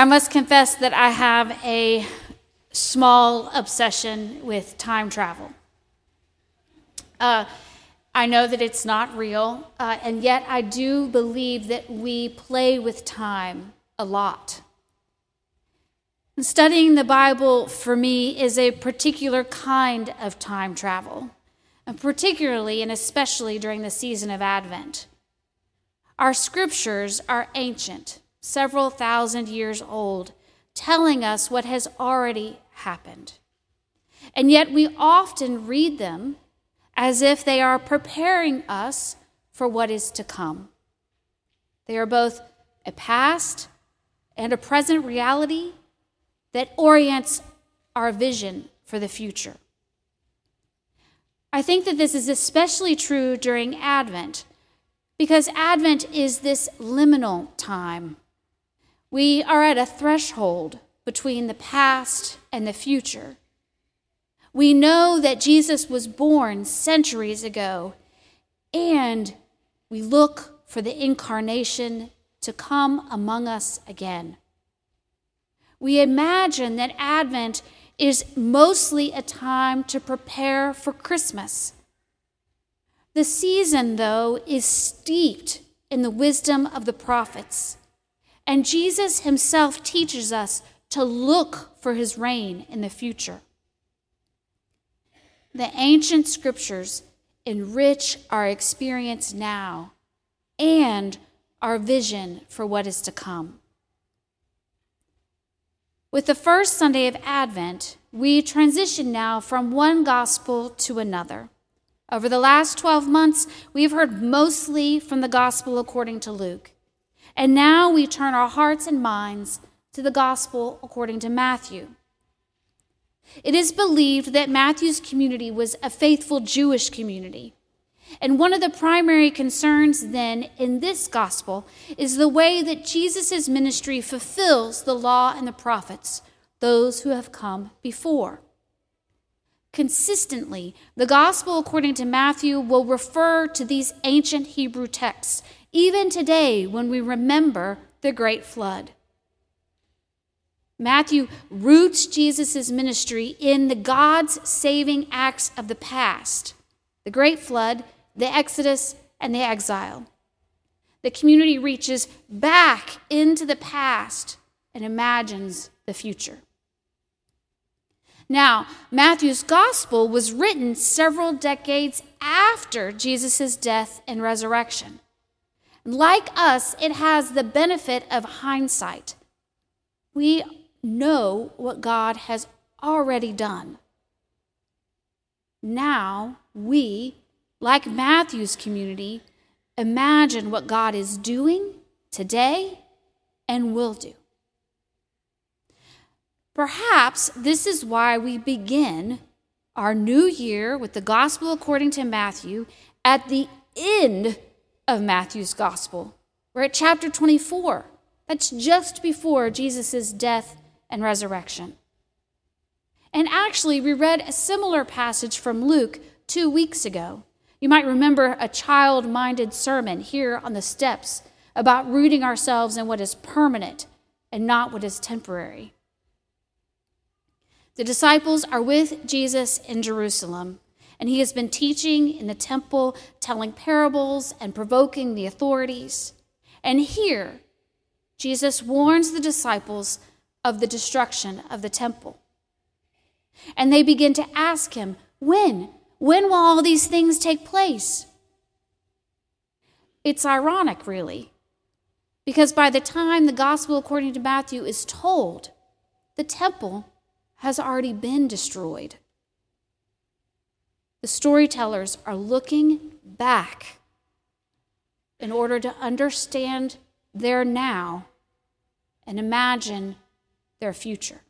I must confess that I have a small obsession with time travel. Uh, I know that it's not real, uh, and yet I do believe that we play with time a lot. And studying the Bible for me is a particular kind of time travel, and particularly and especially during the season of Advent. Our scriptures are ancient, several thousand years old, telling us what has already happened. And yet we often read them as if they are preparing us for what is to come. They are both a past and a present reality that orients our vision for the future. I think that this is especially true during Advent because Advent is this liminal time. We are at a threshold between the past and the future. We know that Jesus was born centuries ago, and we look for the incarnation to come among us again. We imagine that Advent is mostly a time to prepare for Christmas. The season, though, is steeped in the wisdom of the prophets, and Jesus himself teaches us to look for his reign in the future. The ancient scriptures enrich our experience now and our vision for what is to come. With the first Sunday of Advent, we transition now from one gospel to another. Over the last 12 months, we've heard mostly from the gospel according to Luke. And now we turn our hearts and minds to the gospel according to Matthew. It is believed that Matthew's community was a faithful Jewish community. And one of the primary concerns then in this gospel is the way that Jesus' ministry fulfills the law and the prophets, those who have come before. Consistently, the gospel according to Matthew will refer to these ancient Hebrew texts, even today when we remember the great flood. Matthew roots Jesus' ministry in the God's saving acts of the past the great flood, the Exodus, and the exile. The community reaches back into the past and imagines the future. Now, Matthew's gospel was written several decades after Jesus' death and resurrection. Like us, it has the benefit of hindsight. We know what God has already done. Now we, like Matthew's community, imagine what God is doing today and will do. Perhaps this is why we begin our new year with the gospel according to Matthew at the end of Matthew's gospel. We're at chapter 24. That's just before Jesus' death and resurrection. And actually, we read a similar passage from Luke two weeks ago. You might remember a child minded sermon here on the steps about rooting ourselves in what is permanent and not what is temporary. The disciples are with Jesus in Jerusalem, and he has been teaching in the temple, telling parables and provoking the authorities. And here, Jesus warns the disciples of the destruction of the temple. And they begin to ask him, When? When will all these things take place? It's ironic, really, because by the time the gospel according to Matthew is told, the temple has already been destroyed. The storytellers are looking back in order to understand their now and imagine their future.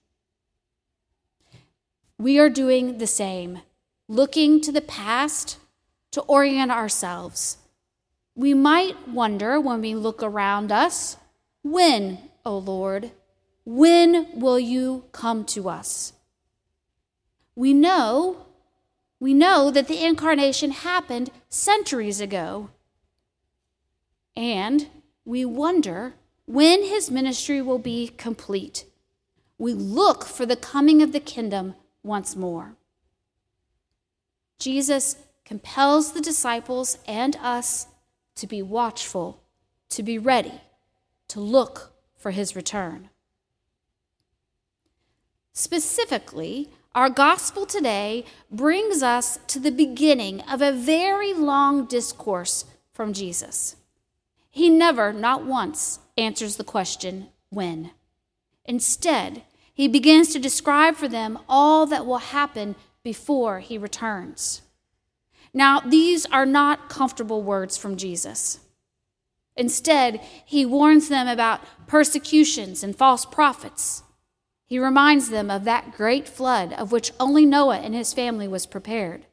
We are doing the same, looking to the past to orient ourselves. We might wonder when we look around us, when, O Lord, when will you come to us? We know, we know that the incarnation happened centuries ago. And we wonder when his ministry will be complete. We look for the coming of the kingdom once more. Jesus compels the disciples and us to be watchful, to be ready, to look for his return. Specifically, our gospel today brings us to the beginning of a very long discourse from Jesus. He never, not once, answers the question, when. Instead, he begins to describe for them all that will happen before he returns. Now, these are not comfortable words from Jesus. Instead, he warns them about persecutions and false prophets. He reminds them of that great flood of which only Noah and his family was prepared.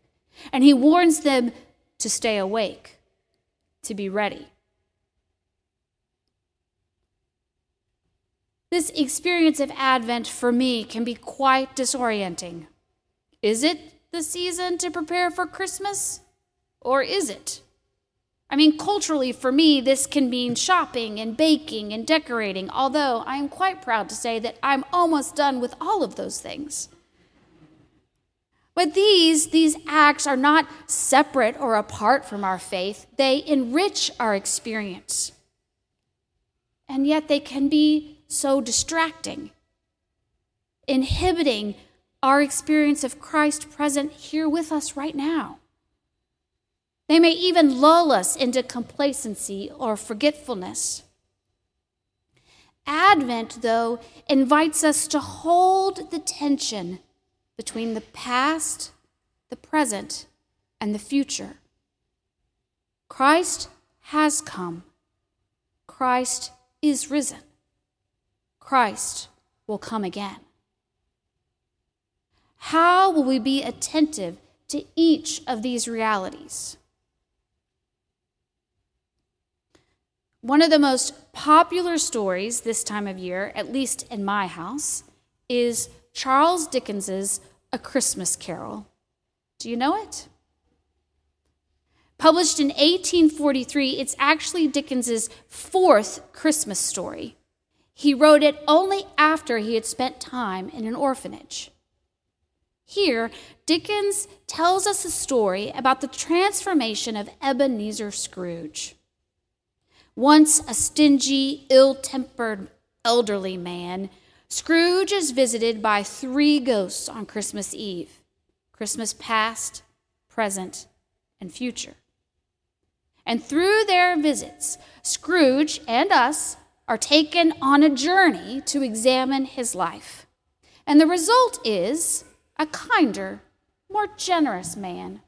And he warns them to stay awake, to be ready. This experience of Advent for me can be quite disorienting. Is it the season to prepare for Christmas? Or is it? I mean, culturally, for me, this can mean shopping and baking and decorating, although I am quite proud to say that I'm almost done with all of those things. But these, these acts are not separate or apart from our faith, they enrich our experience. And yet they can be so distracting, inhibiting our experience of Christ present here with us right now. They may even lull us into complacency or forgetfulness. Advent, though, invites us to hold the tension between the past, the present, and the future. Christ has come. Christ is risen. Christ will come again. How will we be attentive to each of these realities? One of the most popular stories this time of year, at least in my house, is Charles Dickens's A Christmas Carol. Do you know it? Published in 1843, it's actually Dickens's fourth Christmas story. He wrote it only after he had spent time in an orphanage. Here, Dickens tells us a story about the transformation of Ebenezer Scrooge. Once a stingy, ill tempered elderly man, Scrooge is visited by three ghosts on Christmas Eve Christmas past, present, and future. And through their visits, Scrooge and us are taken on a journey to examine his life. And the result is a kinder, more generous man.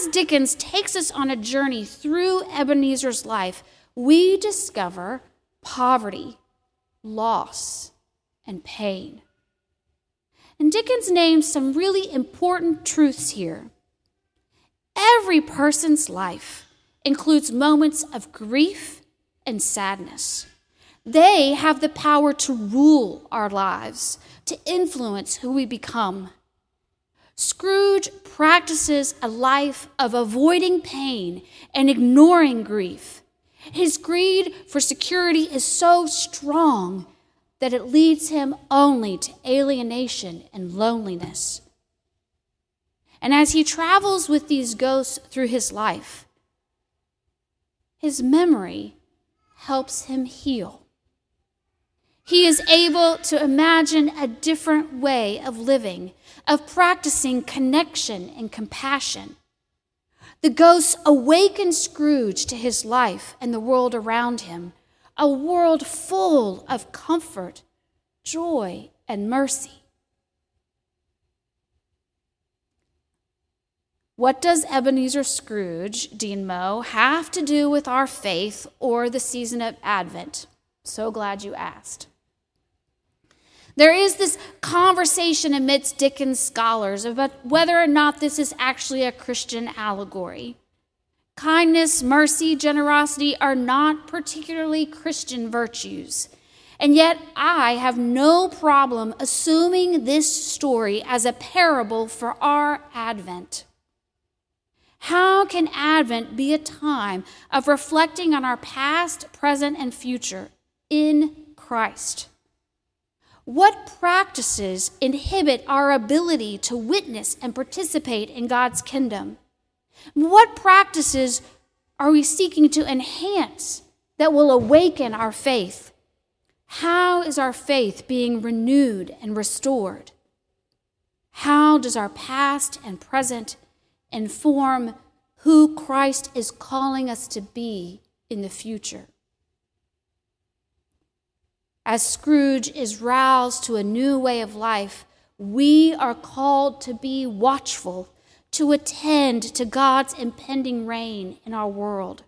As Dickens takes us on a journey through Ebenezer's life, we discover poverty, loss, and pain. And Dickens names some really important truths here. Every person's life includes moments of grief and sadness. They have the power to rule our lives, to influence who we become. Scrooge practices a life of avoiding pain and ignoring grief. His greed for security is so strong that it leads him only to alienation and loneliness. And as he travels with these ghosts through his life, his memory helps him heal. He is able to imagine a different way of living, of practicing connection and compassion. The ghosts awaken Scrooge to his life and the world around him, a world full of comfort, joy, and mercy. What does Ebenezer Scrooge, Dean Moe, have to do with our faith or the season of Advent? So glad you asked. There is this conversation amidst Dickens scholars about whether or not this is actually a Christian allegory. Kindness, mercy, generosity are not particularly Christian virtues. And yet, I have no problem assuming this story as a parable for our Advent. How can Advent be a time of reflecting on our past, present, and future in Christ? What practices inhibit our ability to witness and participate in God's kingdom? What practices are we seeking to enhance that will awaken our faith? How is our faith being renewed and restored? How does our past and present inform who Christ is calling us to be in the future. As Scrooge is roused to a new way of life, we are called to be watchful, to attend to God's impending reign in our world.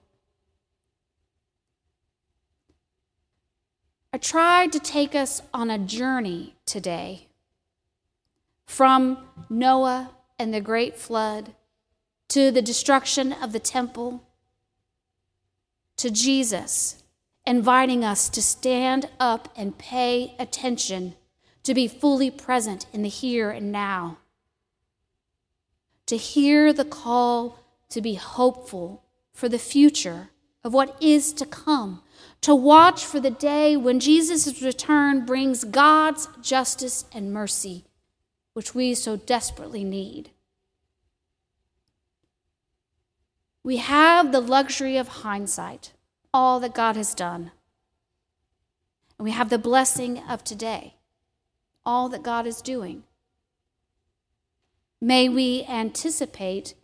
I tried to take us on a journey today from Noah and the great flood to the destruction of the temple, to Jesus inviting us to stand up and pay attention, to be fully present in the here and now, to hear the call to be hopeful for the future of what is to come, to watch for the day when Jesus' return brings God's justice and mercy, which we so desperately need. We have the luxury of hindsight, all that God has done. And we have the blessing of today, all that God is doing. May we anticipate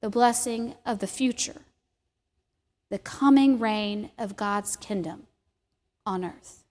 the blessing of the future, the coming reign of God's kingdom on earth.